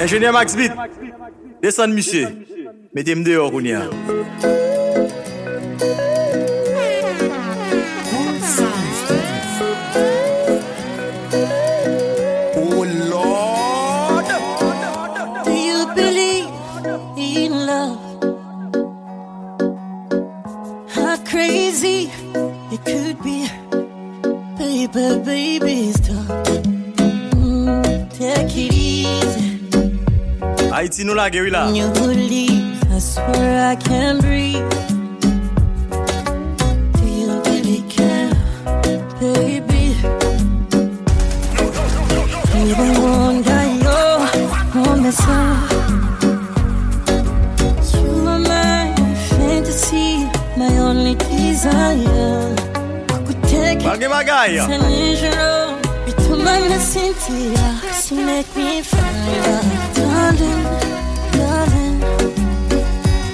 Enjenye Max Bit, desan misye, metem deyo kounye. Haïti nous la guéri. When you leave, I swear I can't breathe. Do you really care, baby? Even one guy, you're on the side. You are my fantasy, my only desire. I could take Bagay bagay. Saint-Jean, et tout même Cynthia, she make me fire. Darling, darling,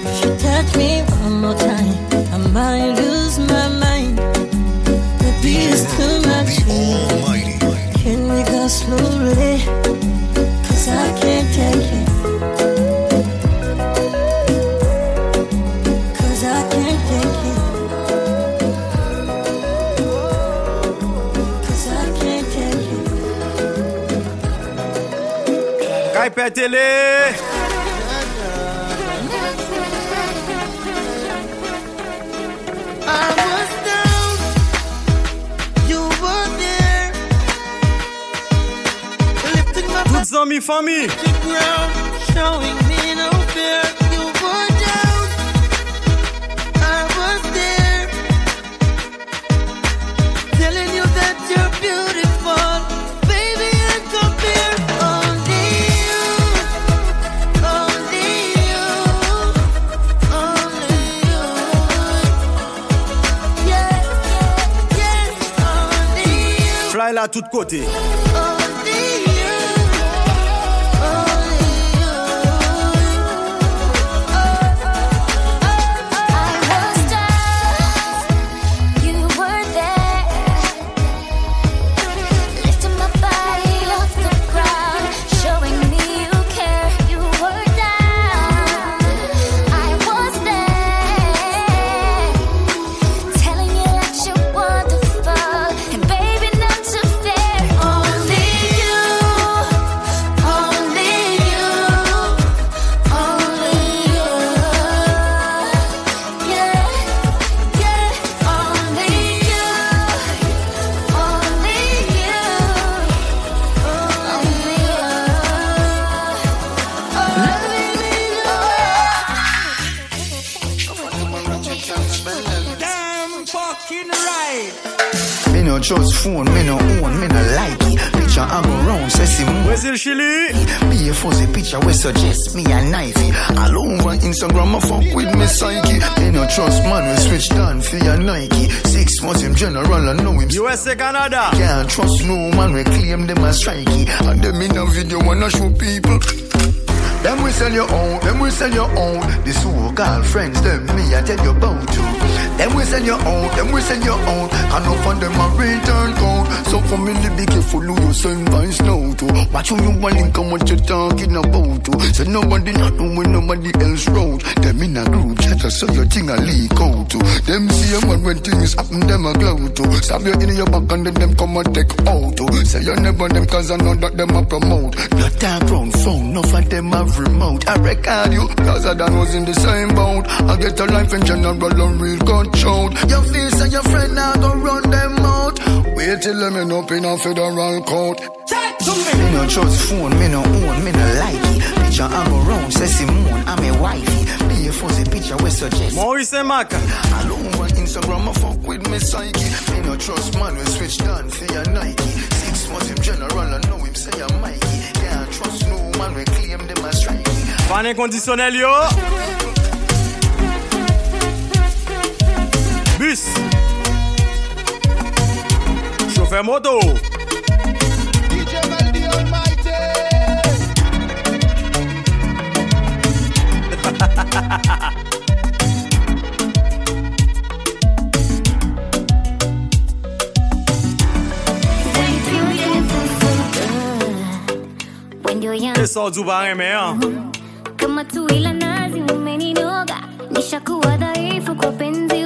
if you touch me one more time, I might lose my mind. Baby, it's too much. Can we go slowly? My Toutes amis, famille. à tous côtés. Picture I go round, say Simone. Brésil, Chili. Be a fuzzy picture we suggest me a knifey. All over Instagram, I fuck with me psyche. Me no trust man, we switch down for your Nike. Six months him general, I know him. USA, Canada. Can't trust no man, we claim them as strikey. And them in a video wanna show people. Them we sell your own, them we sell your own. The so-called friends, them me I tell you about to. Them we send your own, them we send your own. And up on them a return code. So for me, be careful who you send vice now to. Watch who you want and what you talking about to. So nobody not know when nobody else wrote. Them in a group chat, so your thing a leak out to. Them see a man when things happen, them a glow to. Stab you in your back and then them come and take out to. Say you never them cause I know that them a promote. Not that brown phone, no for them a remote. I record you, cause I done was in the same boat. I get a life in general and real control. Your face and your friend now go run them out. Wait till them end up in a federal court. Me no trust phone, me no own, me no like it. Picture I go round, say Simone, I'm a wifey. Be a fuzzy picture we suggest. Maurice et Mac. All over Instagram, I fuck with me psyche. Me no trust man, we switch down for your Nike. Six months him general, I know him say I'm Mikey. Can't trust no man, we claim them as strikey. Fan inconditionnel, yo. Bus. Chauffeur moto. DJ Melody Almighty. sa djou pa reme an. kama tu ila nazi umeninoga nishakuwa dhaifu kwa penzi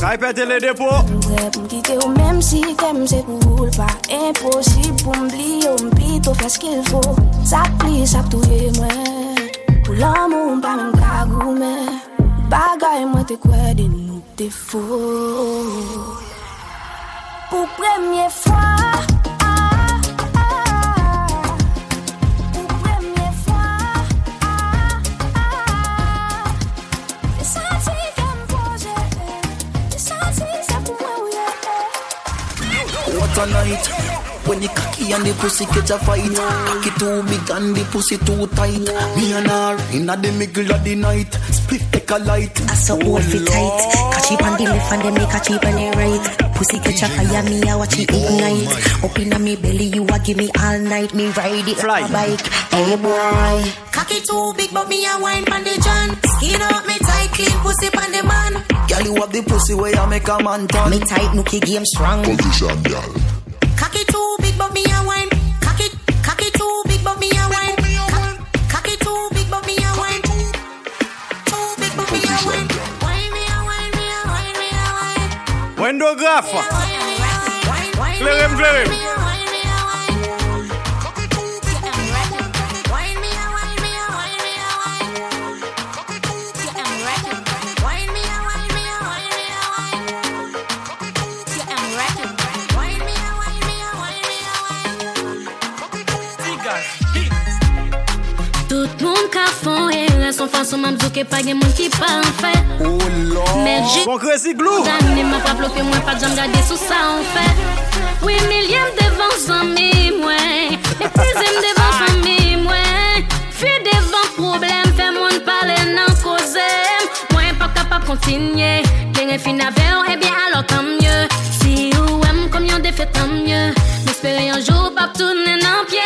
Kaj pete le depo. Mwen mkite ou menm si tem se koul Pa imposib pou mbli yo Mbli to fes kil fo Sak pli sak touye mwen Pou lan moun pa menm kagou men Bagay mwen te kwe de nou te fo. Pou premye fwa ye What a night When the cocky and the pussy catch a fight Cocky too big and the pussy too tight Me and her inna the middle of the night Split take a light I so hold fit tight. Catch it on the left and then me catch it on the right. Pussy catch a fire, me I watch it ignite. Up inna me belly, you a give me all night. Me ride it Fly. like a bike. Hey boy, cocky too big, but me a wine pon the john. Skin up me tight, clean pussy pon the man. Girl you have the pussy where you make a man turn Me tight, nookie game strong. Position, girl. Cocky too big, but me a wine. Cocky, cocky too big, but me a wine. Cock- Cocky too big, but me a wine. Too big, but me a wine. Wine me a wine, me a wine, me a wine. Wendo Graf. Clerim, clerim. Tout moun ka fon e re Son fason mamzou ke pa gen moun ki pa an fe. Oh la Son kresi glou. Dane ma pa bloke mwen pa jam gade sou sa an fe. Oui milyem devan zami mwen. Epuizem devan zami mwen. Fi devan problem Fe moun pale nan kozem Mwen pa kapap kontinye Genye fin aveyon ebyen eh alo tan mye Si ou em kom yon defet tan mye Nespere yon jou pap toune nan pye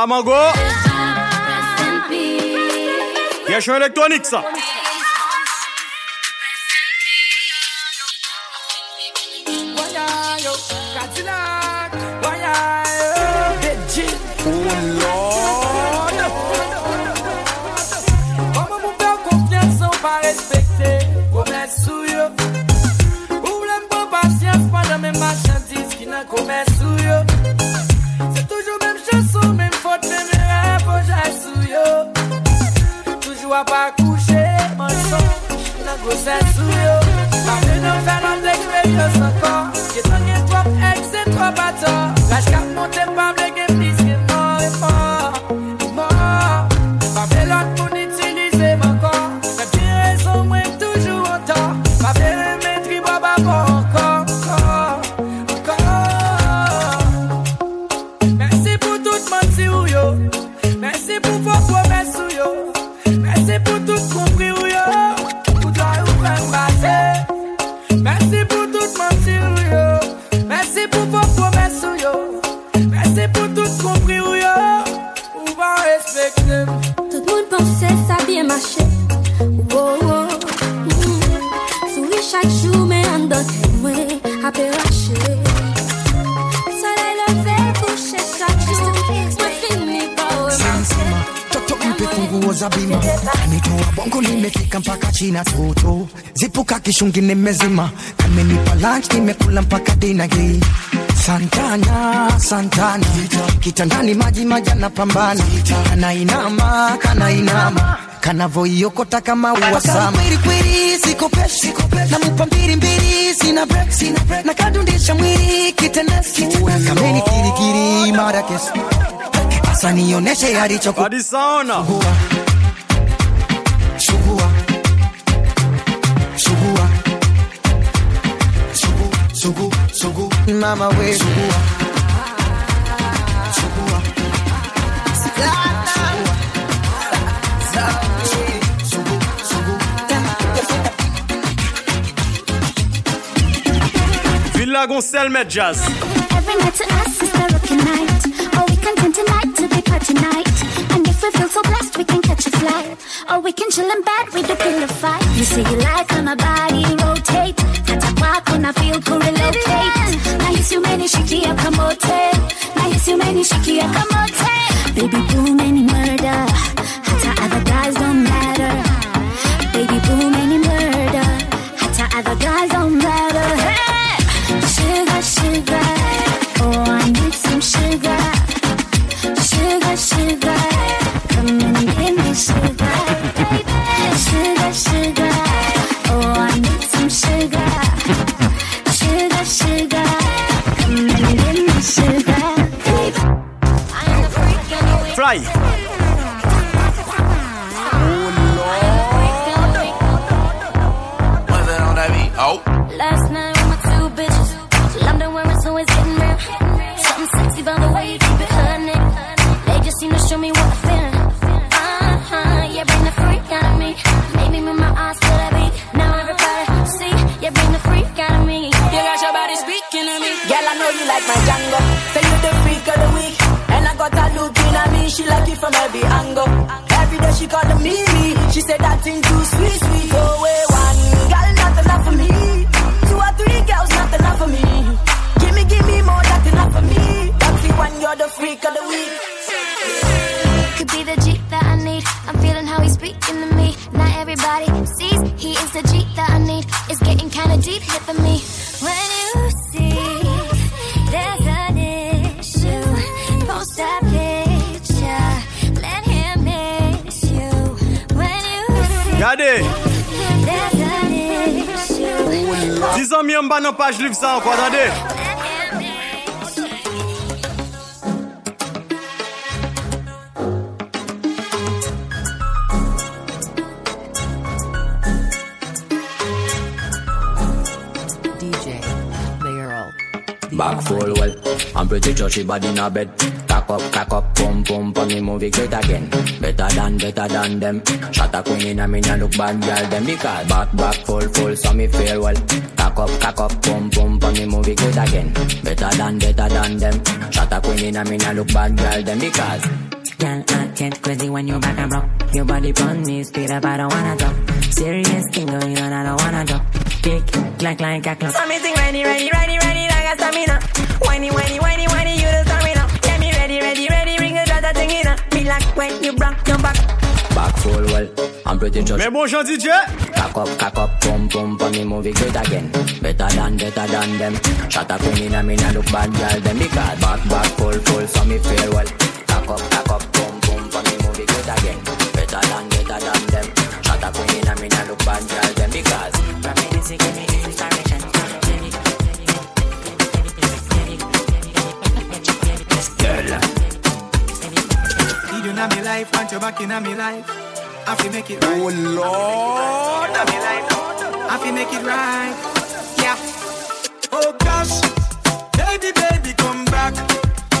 Maman go. Yes, je électronique ça. Lâche qu'à zipuka kishungi nimezima kamenipa lunch nimekula mpaka dina hii santana santana. Kitandani maji maji anapambana kanainama kanainama kanavoiokota kama uwasama sikopeshi namupa mbili mbili sina break sina break. Nakadundisha mwili kitenesi kameni kirikiri mara kesi. Asa nioneshe alichoku Mama we Sugua Sugua Sugu Sugu Villa Goncel met jazz. Every night to us is the rookie night. Or we can turn tonight to be party night. And if we feel so blessed, we can catch a flight. Or we can chill in bed with a pillow fight. You say you like how my body rotate. Hata kwako na feel to relocate. Na hisi umenishikia kamote. Na hisi umenishikia kamote. Baby, boom, Vai! From every angle. Every day she calling me, me. She said that thing too sweet. Issue. 10 ans, mi an ba nan page liv sa anko, attendez. DJ Mayoral. Back full well, I'm pretty sure she body in a bed. Cock up, cock up, pump, pump, and me movie great again. Better than, better than them. Shot a queen in a me nah look bad girl them because back, back full, full, so me feel well. Cock up, cock up, pump, pump, and me movie great again. Better than, better than them. Shot a queen in a me nah look bad girl them because. Girl, I get crazy when you back and broke. Your body on me, speed up, I don't wanna drop. Serious thing going on, I don't wanna drop. Kick, like, like a clock. So me sing ready, ready, ready, ready, like a stamina. Whiny, whiny, whiny, whiny, when you broke your back. Back full well, I'm pretty sure. Mais bon, Jean DJ. Cock up, cock up, pump, pump, and me movie great again. Better than, better than them. Shot a queen in me nah look bad girl them because back, back full, full, so me feel well. Cock up, cock up, pump, pump, and me movie great again. Better than, better than them. Shot a queen in me nah look bad girl them because. Reminiscing, give me Need you in my life, want you back in my life. I fi oh, make it right. Oh Lord, in my life. I fi make it right. Yeah. Oh gosh, baby, baby, come back.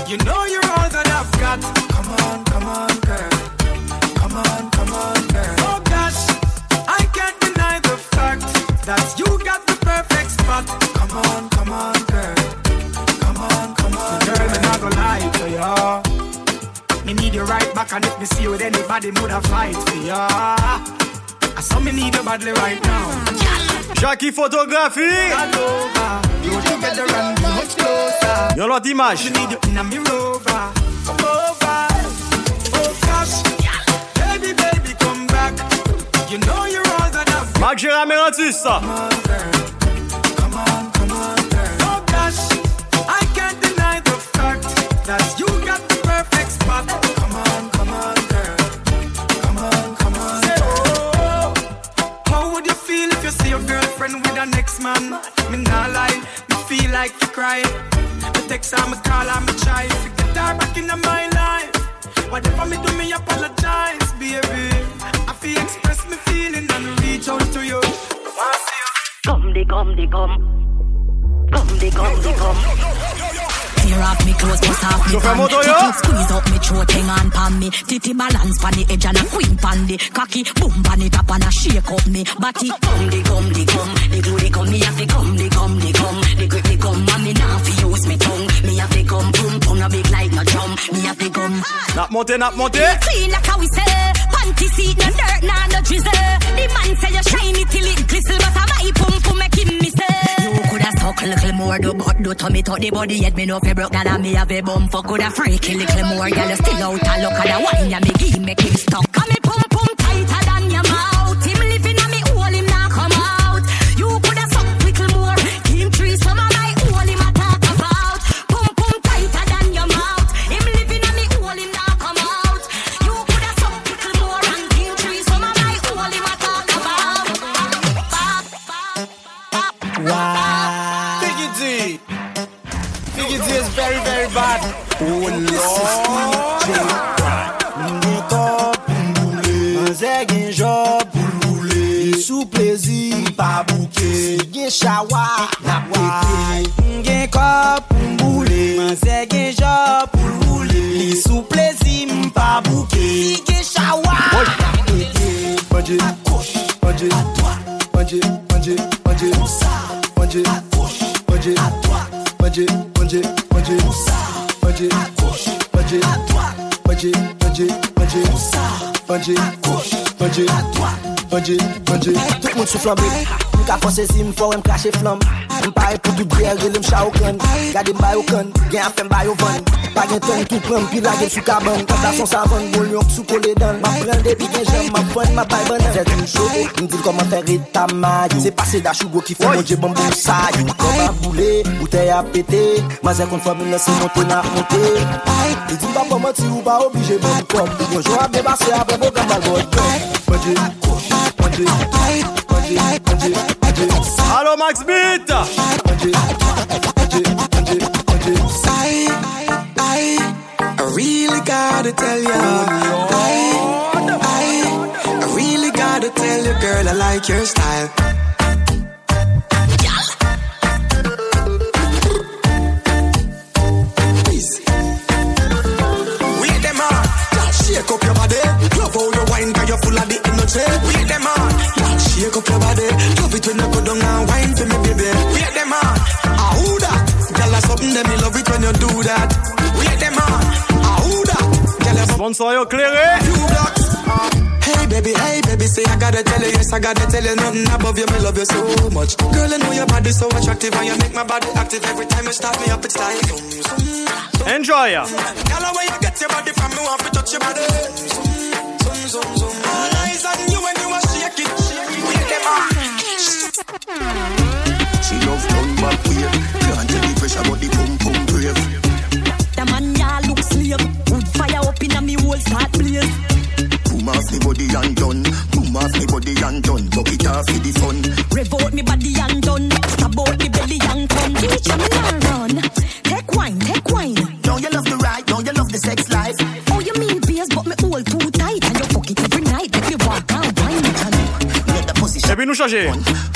You know you're all that I've got. Come on, come on, girl. Come on, come on, girl. Oh gosh, I can't deny the fact that you got the perfect spot. Come on, come on, girl. Come on, come on, girl. girl. Me not gonna lie to ya. Me need you right back, and if me see you with anybody, would have fight for ya. I saw me need you badly right now. Jackie Photography. You together and be much closer. Yon lot imaj. Me need you in a me rover. Come over. Oh gosh, baby, baby, come back. You know you're all that I've Marc Gérard Mérantis. Oh gosh, I can't deny the fact that you your girlfriend with the next man? Me not lie, me feel like you cry. Me text her, me call her, me try to get her back into my life. Whatever me do, me apologize, baby. I feel express me feeling and reach out to you. Come, they come, they come. Come, they come, they come. Tear off me clothes, bust off me Chauffeur pan. yo. it, squeeze up me throat, hang on pan me. Titty balance pan the edge and a queen pan the cocky. Boom pan it up and a shake up me body. Come the come the come, the glue the come. Me have to come the come the come, the grip the come. And me now fi use me tongue. Me have to come boom boom no big like no drum. Me have to come. Nap monte, nap monte. Clean like how we say. Panty seat, no dirt, nah, no drizzle. The man say you shiny till it glisten, but I my pum pum make him miss coulda a little more, do but do tummy to the body head. Me know fi broke and me have a bum for coulda freaky little more. Girl, you still out a look at the wine and me give make him stuck. And me pum Oh lord. Mwen kop pou mboule Mwen zè gen job. Pou mboule Mwen sou plezi mpa bouke Si gen chawa la peke Mwen gen kop pou mboule Mwen zè gen job. Pou mboule Mwen sou plezi mpa bouke Si gen chawa la peke manger, manger, manje, manje Tout moun sou flambe, m ka fonse zi m fò wè m kache flam M pare pou tout bè, relè m chaw kon Gade m bayo kon, gen a fèm bayo van. Pa gen ton tout prèm, pi la gen sou kaban. Kata son savon, moun yon sou kole dan. Ma pren depi gen jèm, ma fon, ma bay banan. Zè di m chode, m di l koman fè rita mayou Se pase da chou go ki fè manje bambou sayou Kom a boule, bouteye a pete Ma zè kon fò mi lè se monte na monte E di m ba poman ti ou ba oblige bon kom. Yon jwa beba se apè bo gambal bot Manje, manje manje, manje, manje Allo Max Beat I really gotta tell ya. I, I, I really gotta tell you, girl, I like your style. It when you go down and wine for me, baby. Wait them on, ah who that? Girl, that's something that me love it when you do that. Wait them on, ah who that? Girl, you're Sponsor yo clairé. few blocks. Hey baby, hey baby, say I gotta tell you, yes I gotta tell you, nothing above you, me love you so much. Girl, I know your body so attractive, and you make my body active every time you start me up. It's like zoom, zoom. Enjoy ya. Mm. Girl, where you get your body from, me want to touch your body. Zoom, zoom, zoom, zoom. She love turn back way. Can't tell the pressure, but the pum pum brave. The man ya look slave. Wood fire up in a me whole start blaze. Boom off me body and done. Boom off me body and done. Buck it off for the fun. Rev out me body and done. Stab out me belly and come. Teach me now run. Take wine, take wine. Now you love the ride, now you love the sex life. Oh, you mean beers, but me hold too tight. And you fuck it every night. Make me walk and wine it and Let the pussy Et puis nous changer. pussy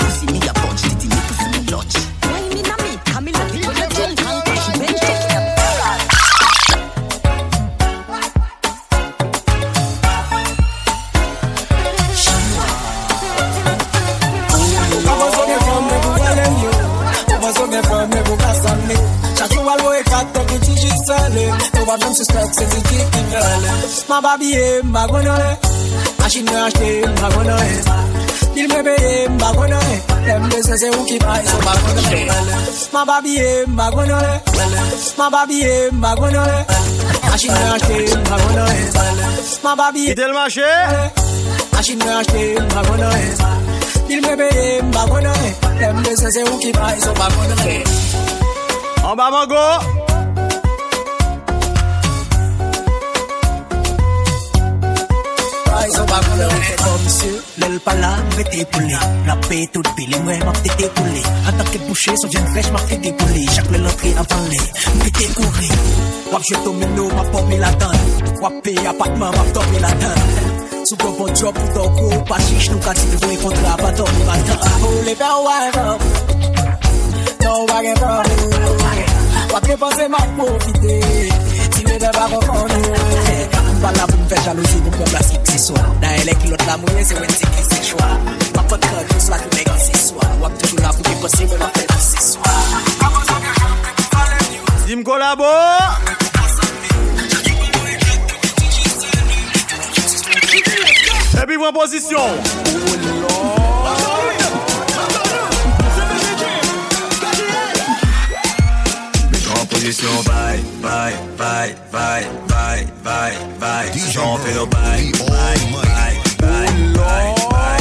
Toba dum suspect se titi kivale Ma babi e magonole Machine acheté magonole Bil me peye magonole Dem de se ou ki paye so magonole Ma babi e magonole Ma babi e magonole Machine acheté magonole Ma babi e Quittez le marché. Machine acheté magonole Il me paye magonole Dem de se ou ki paye so magonole En bas Mango. Up, I'm gonna let comme si L'el pas là, m'était poulé La paix toute pile, moi m'a fait découlé En tant que boucher, son vient fraîche m'a fait découlé Chaque le l'entrée avant les, m'était couru Wap je domino, m'a formé la donne Wap paye appartement, m'a dormi la donne Sou go bon job pou ton kou Pa chiche nou ka ti de voye kontra Pa dormi ma donne Oh, les belles wife up No wagen problem Wap ke pense m'a profité Si me de va Moun pa la pou mwen fè jalousi pou mwen blas ki ki swa. Nan elè ki lot la mouye se wen se ki se chwa. Mwen pot kè jous la ki mè ki se swa. Wap toujou la pou ki posi mwen mwen fè ki se swa. Dim kolabo! Epi mwen posisyon. position Vai, vai, vai, vai, vai, vai, vai J'en fais le bail, bail, bail, bail, bail, bail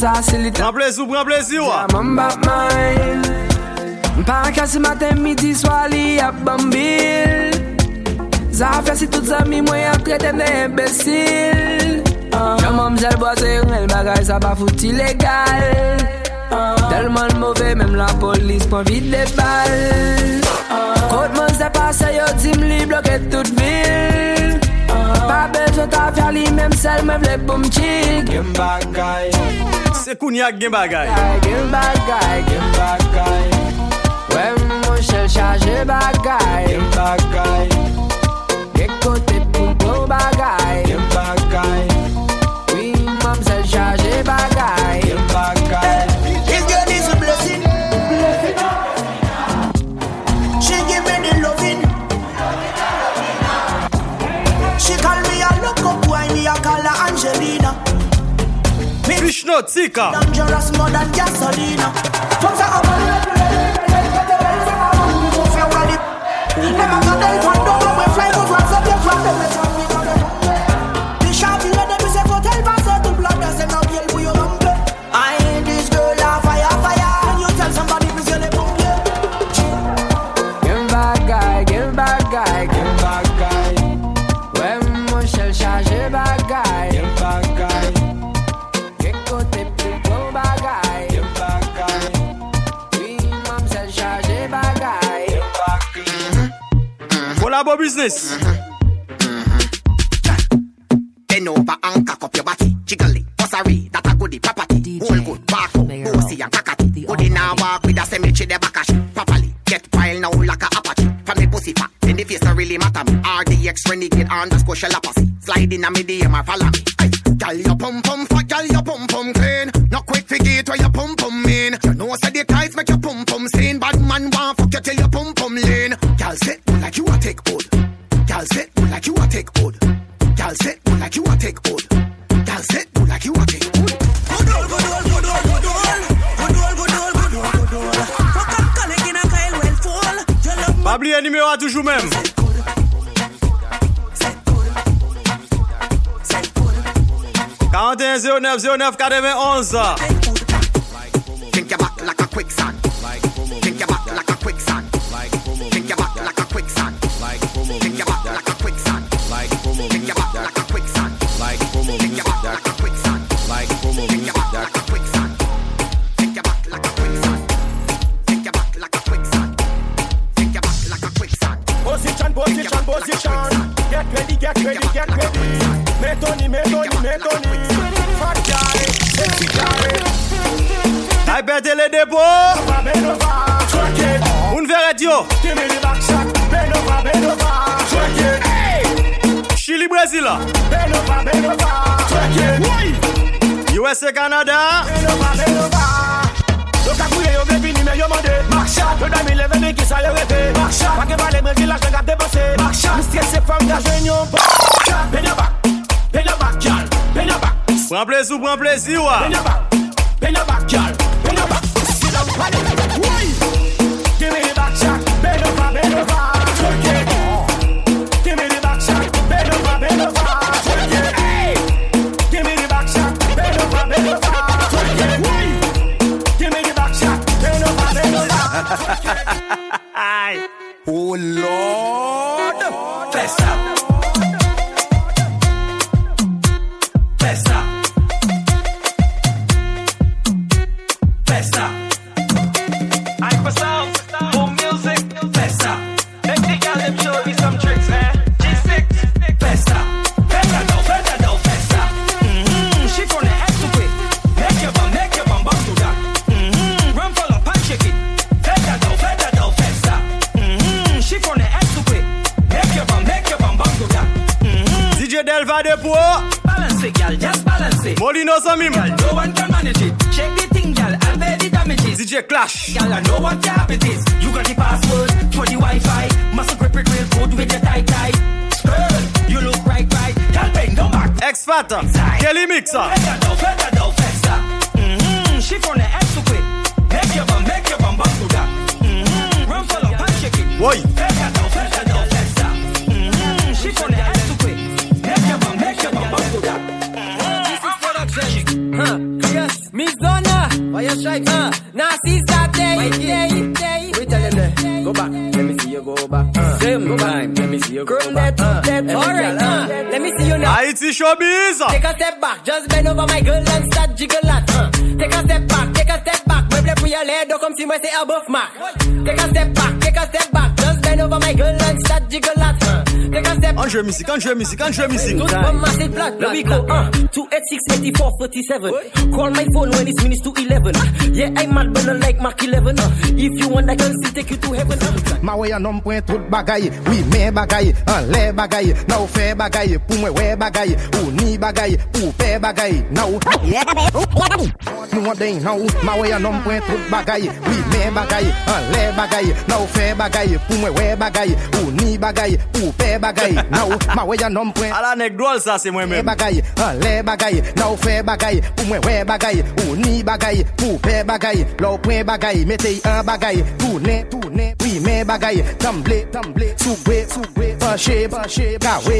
Pren plezi ou pren plezi ou a Mpa kasi maten midi swa li ap bambil. Zafya si tout zami mwen ap kretem de imbesil Yon mamjel boate yon el bagay sa pa fout ilegal Telman mouve menm la polis pon vide bal Kote mwen se pase yo tim li bloke tout vil Pa bejot avya li menm sel mwen vle pou mchik Yon bagay Se koun ya gen bagay. Gen bagay, gen bagay. Wè mwen chèl chaje bagay. Gen bagay. Gen kote pou pou bagay. Gen bagay. Wè mwen chèl chaje bagay. fish nut seeker. Dangerous mother gasoline. From the Never got them condom. Collabo business. Bend over and cock up your body. Jiggle it, bussary, that a goodie property. Hold good, walk up, bossy and cockatty. Goodie now walk with a cemetery, the back a properly. Get wild now like a apache. From the pussy fat, then the face don't really matter me. RDX renegade underscore shell apathy. Slide in a me DM or follow me. Aye. Girl, your pum pum fat, girl, your pum pum clean. No quick figure where your pum pum mean. You know say the ties make your pum pum seen. Bad man want fuck you till your pum pum lean. Gal set good like you a take good. Gal set good like you a take good. Gal set good like you a take good. Gal set good like you a take good. Good old, good a Kyle well fool. You love Pabli animé à toujours même. Quarante et un zéro neuf zéro. position. Get ready, get ready, get ready. Make money, make money, make. Fat guy, sexy guy. Répétez les dépôts. Une verre radio. Chili, Brésil. USA, Canada. mè yo mande Marchat, yo da mi leve ni ki sa yo rete Marchat, pa ke pale mè ki la jen kap depose Marchat, mi stresse fam da jwen yon Marchat, pe nyo bak, pe nyo bak yal, pe nyo bak Pren plez ou pren plezi wa Pe nyo bak, pe nyo bak yal, pe nyo bak Si la ou pale Oh Lord. Festa. Festa. Molino Samim. Girl, no one can manage it. Check the thing, girl, and pay the damages. DJ Clash. Girl, I know what your habit is. You got the password for the Wi-Fi. Must grip it real good with your tight tight. Girl, you look right, right. Girl, bend no back. X Factor. Kelly Mixer. Festa, no, festa, no, festa. Mm-hmm. She from the X to quick. Make your bum, make your bum bum to that. Mm-hmm. Run up and shake it. Boy. Why you shy? Huh. Now see that day. Day. Day. We tell them that. Go back. Let me see you go back. Uh. Same time. Let me see you go Girl, back. that- Uh. that- Alright. Uh. Let me see you now. Haiti Showbiz. Take a step back, just bend over my girl and start jiggle that. Uh. Take a step back, take a step back. Meuble pour y aller, donc comme si moi c'est above mark. Take a step back, take a step back, just bend over my girl and start jiggle that. Uh. Take a step On joue musique, on joue musique, on joue musique. Tout comme massé plat, Here we go, uh, 286 84 47. Call my phone when it's minutes to 11. Yeah, I'm mad, but not like Mark 11. Uh, if you want, I can still take you to heaven. Uh. Ma wè an nom pwen tout bagay. Oui, men bagay, an lè bagay. Nou fè bagay, pou mwen wè bagay. Ou ni bagay, pou fè bagay. Nou Nou an den nou Ma wè an nom pwen tout bagay. Oui, men bagay, an lè bagay. Nou fè bagay, pou mwen wè bagay. Ou ni bagay, pou fè bagay bagay, nou ma we yon nompwen Ala nek dwal sa se mwen men. bagay, an le bagay, nou fe bagay Pou mwen we bagay, ou ni bagay Pou pe bagay, lou pwen bagay Metey an bagay, toune, toune Oui men bagay, tamble, tamble Soubwe, soubwe, panche, panche Gawe,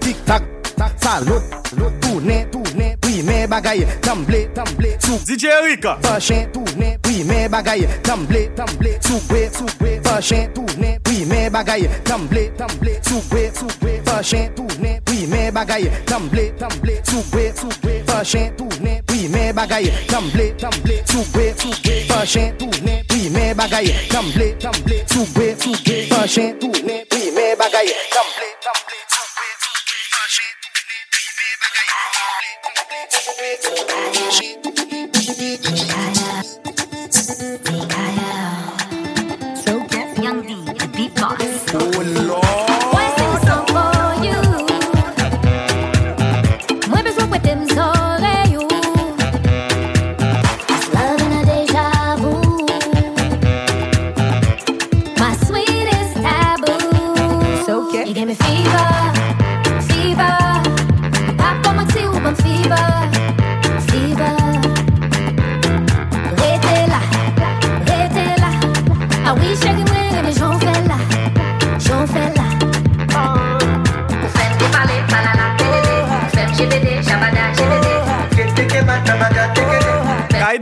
tik tak, tak Salot, lot, toune, toune Oui men bagay, tamble, tamble Soubwe, DJ Erika Panche, toune, oui men bagay. Tamble, tamble, soubwe, soubwe Panche, toune, toune Mè bagay, tamble, tamble, soube, soube, fachen, tourne, oui mè bagay, tamble, tamble, soube, soube, fachen, tourne, oui mè bagay, tamble, tamble, soube, soube, fachen, tourne, oui mè bagay, tamble, tamble, soube, soube, fachen, tourne, oui mè bagay, tamble, tamble, soube, soube, fachen, tourne, oui mè bagay, tamble, tamble, soube, soube, fachen, tourne,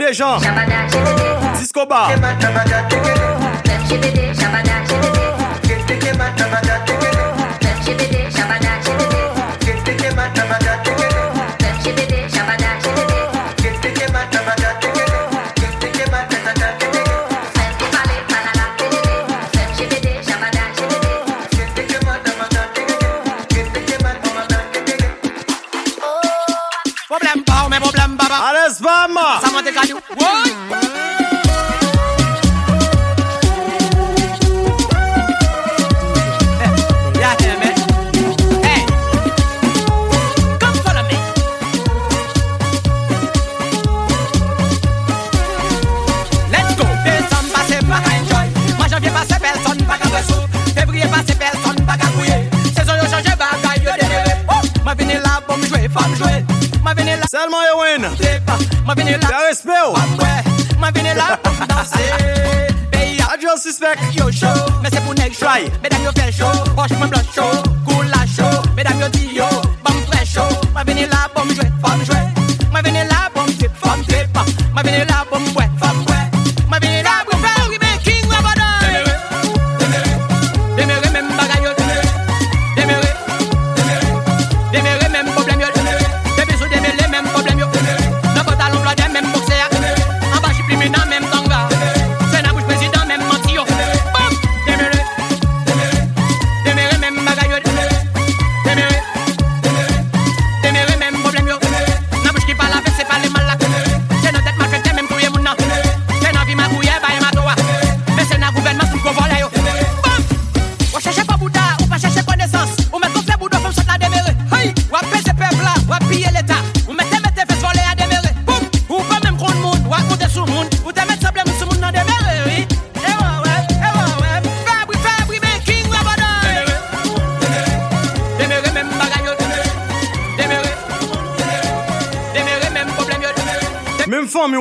les gens. Disco. Yo show, mais c'est pour nèg show. Mesdames yo fait chaud, poche moi blush chaud,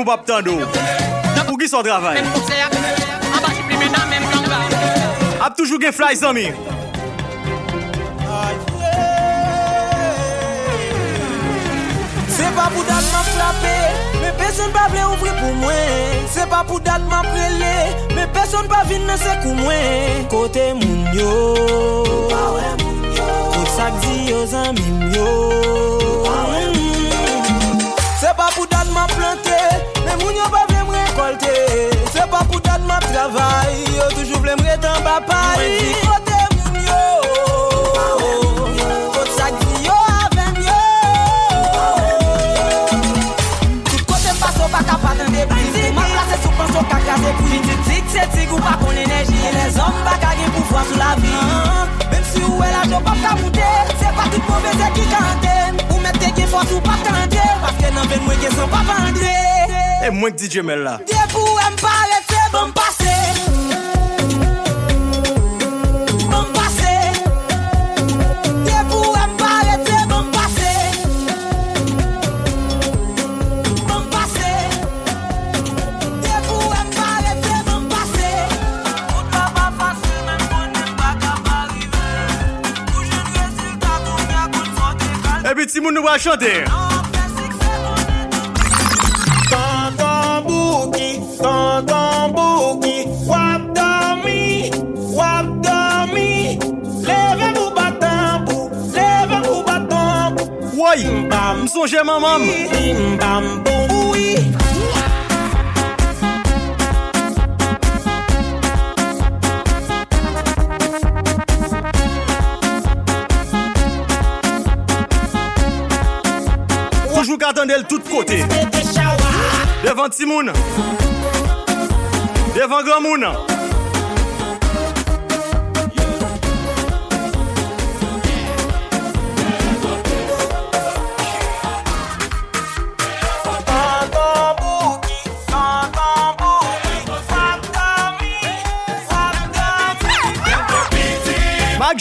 nou pap tando. Pou ki son travay? Ap toujou gen fly zami. Se pa pou dat ma flape, me peson pa vle ouvri pou mwen. Se pa pou dat ma prele, me peson pa vin nan se kou mwen. Kote moun yo, kote sak di yo zanmim yo. moun yo pa vle m rekolte Se pa pou dat map travay Yo toujou vle m retan papay Mwen di kote moun yo. Kote sak di yo aven yo. Tout kote m paso pa kapaten de blis Ma plase sou panso kaka se pou Ti tik se tik ou pa kon enerji Le zom baka gen pou fwa sou la vi uh-huh. Mem si ou e la jo pap ka moute Se pa tout poveze ki kante Ou mette gen fwa sou pa kante Paske nan ven mwen gen san pa vande E mwen ki DJ Mel la. Bon pase Bon pase bon pase Bon pase Die pou m parete bon pase Tout pa pa fase men konen pa ka pa rive Ou jen rezultat kon ya kon fote kal E bi ti moun nou va chante. bam, msonje mamam Bim bam boum oui. Toujou katan del tout kote Devan timoun. Devan gamoun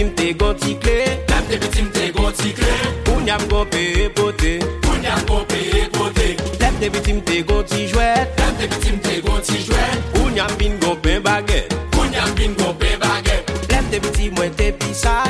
bitim te gonti kle. Dap de bitim te gonti kle. Koun yam gon peye pote. Koun yam gon peye pote. Dap de bitim te gon ti jwet Dap de bitim te gon ti jwet Koun yam bin gon pen baget Koun yam bin gon pen baget Dap de bitim mwen te pisat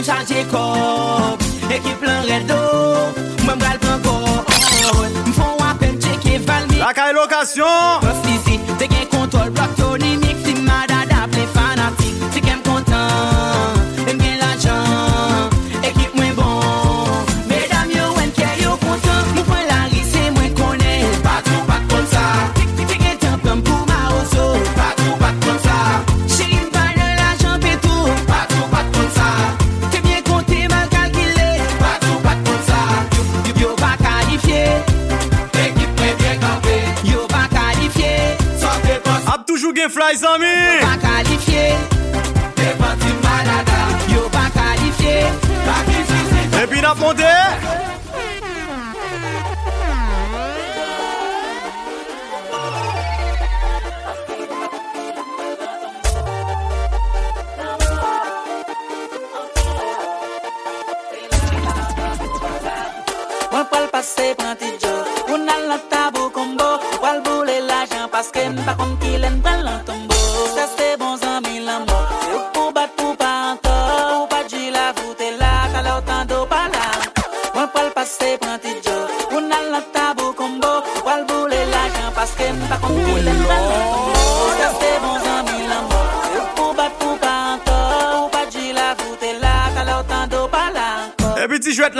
Mwen chanje kop Ekip lan redo Mwen bral pran kon Mwen fon wapen cheke valmi Lakay lokasyon Post isi Faiz Amin.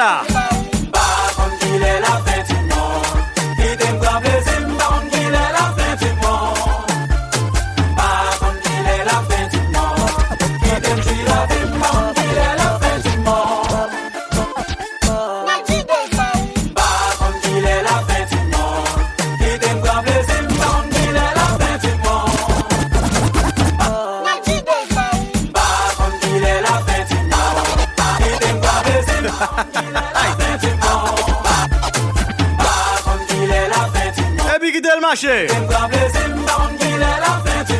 là. Par contre, il est la fête. lâcher. Zimbabwe, Zimbabwe, il est la fin du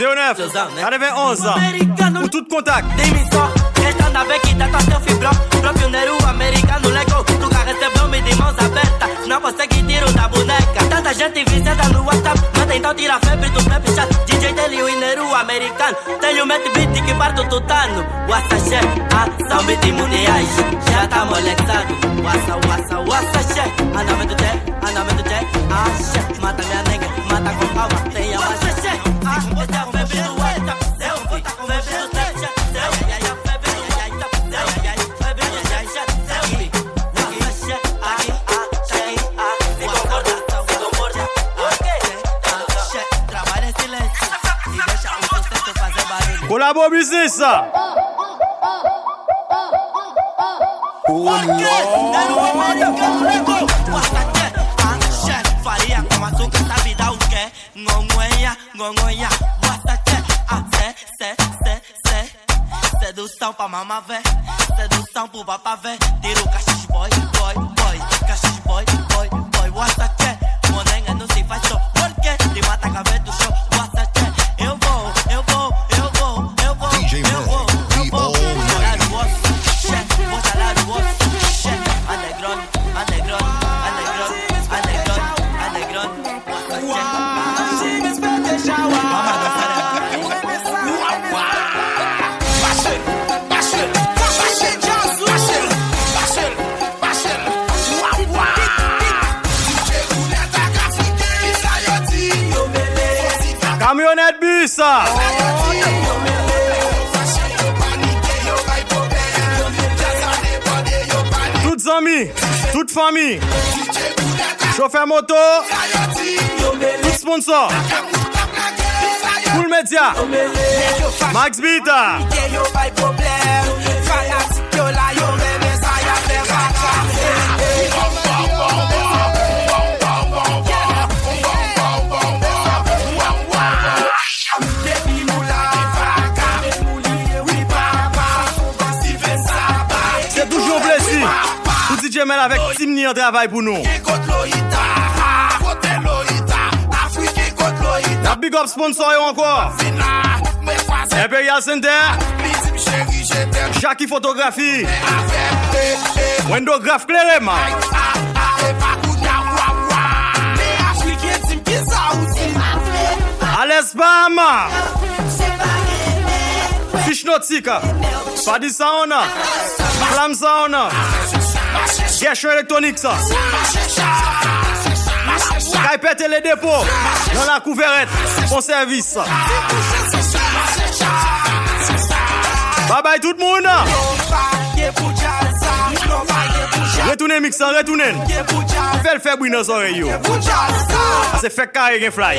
Brasil, né? né? Cara 09 91 Pour tout contact Estando a tá com tá seu Próprio Propioneiro americano legal Tu carrete blome de mãos abertas? Não consegue tiro da boneca. Tanta gente viciada no WhatsApp. Manda então tirar febre do pep chat DJ dele o Neru americano. Tenho mete beat que parto tutano. Wassaxé, ação ah, beat imuniais Já tá molexado Wassa, wassa, wassaxé Andamento tchê, andamento Ah, Axé, mata minha Bravo, Vicissa! Sedução pra mamá vé, sedução pro papá vé, tira o cachorro boy. Mimi, chauffeur moto, tout sponsor, Full Media, Max Bita. Haiti mni yon travay pou nou. La big up sponsor yo anko. Imperial e Center. Chaki Fotografi. Wendo Graf Klerema. Ales Bahama. Fish Nautica. Padi Sauna. Flam Sauna. Gestion électronique ça. Kaipet et les dépôts. Dans la couverette. Bon service. Bye bye tout le monde. Retournez mixant, retournez. Fais le faire dans les oreilles. C'est fait carré fly.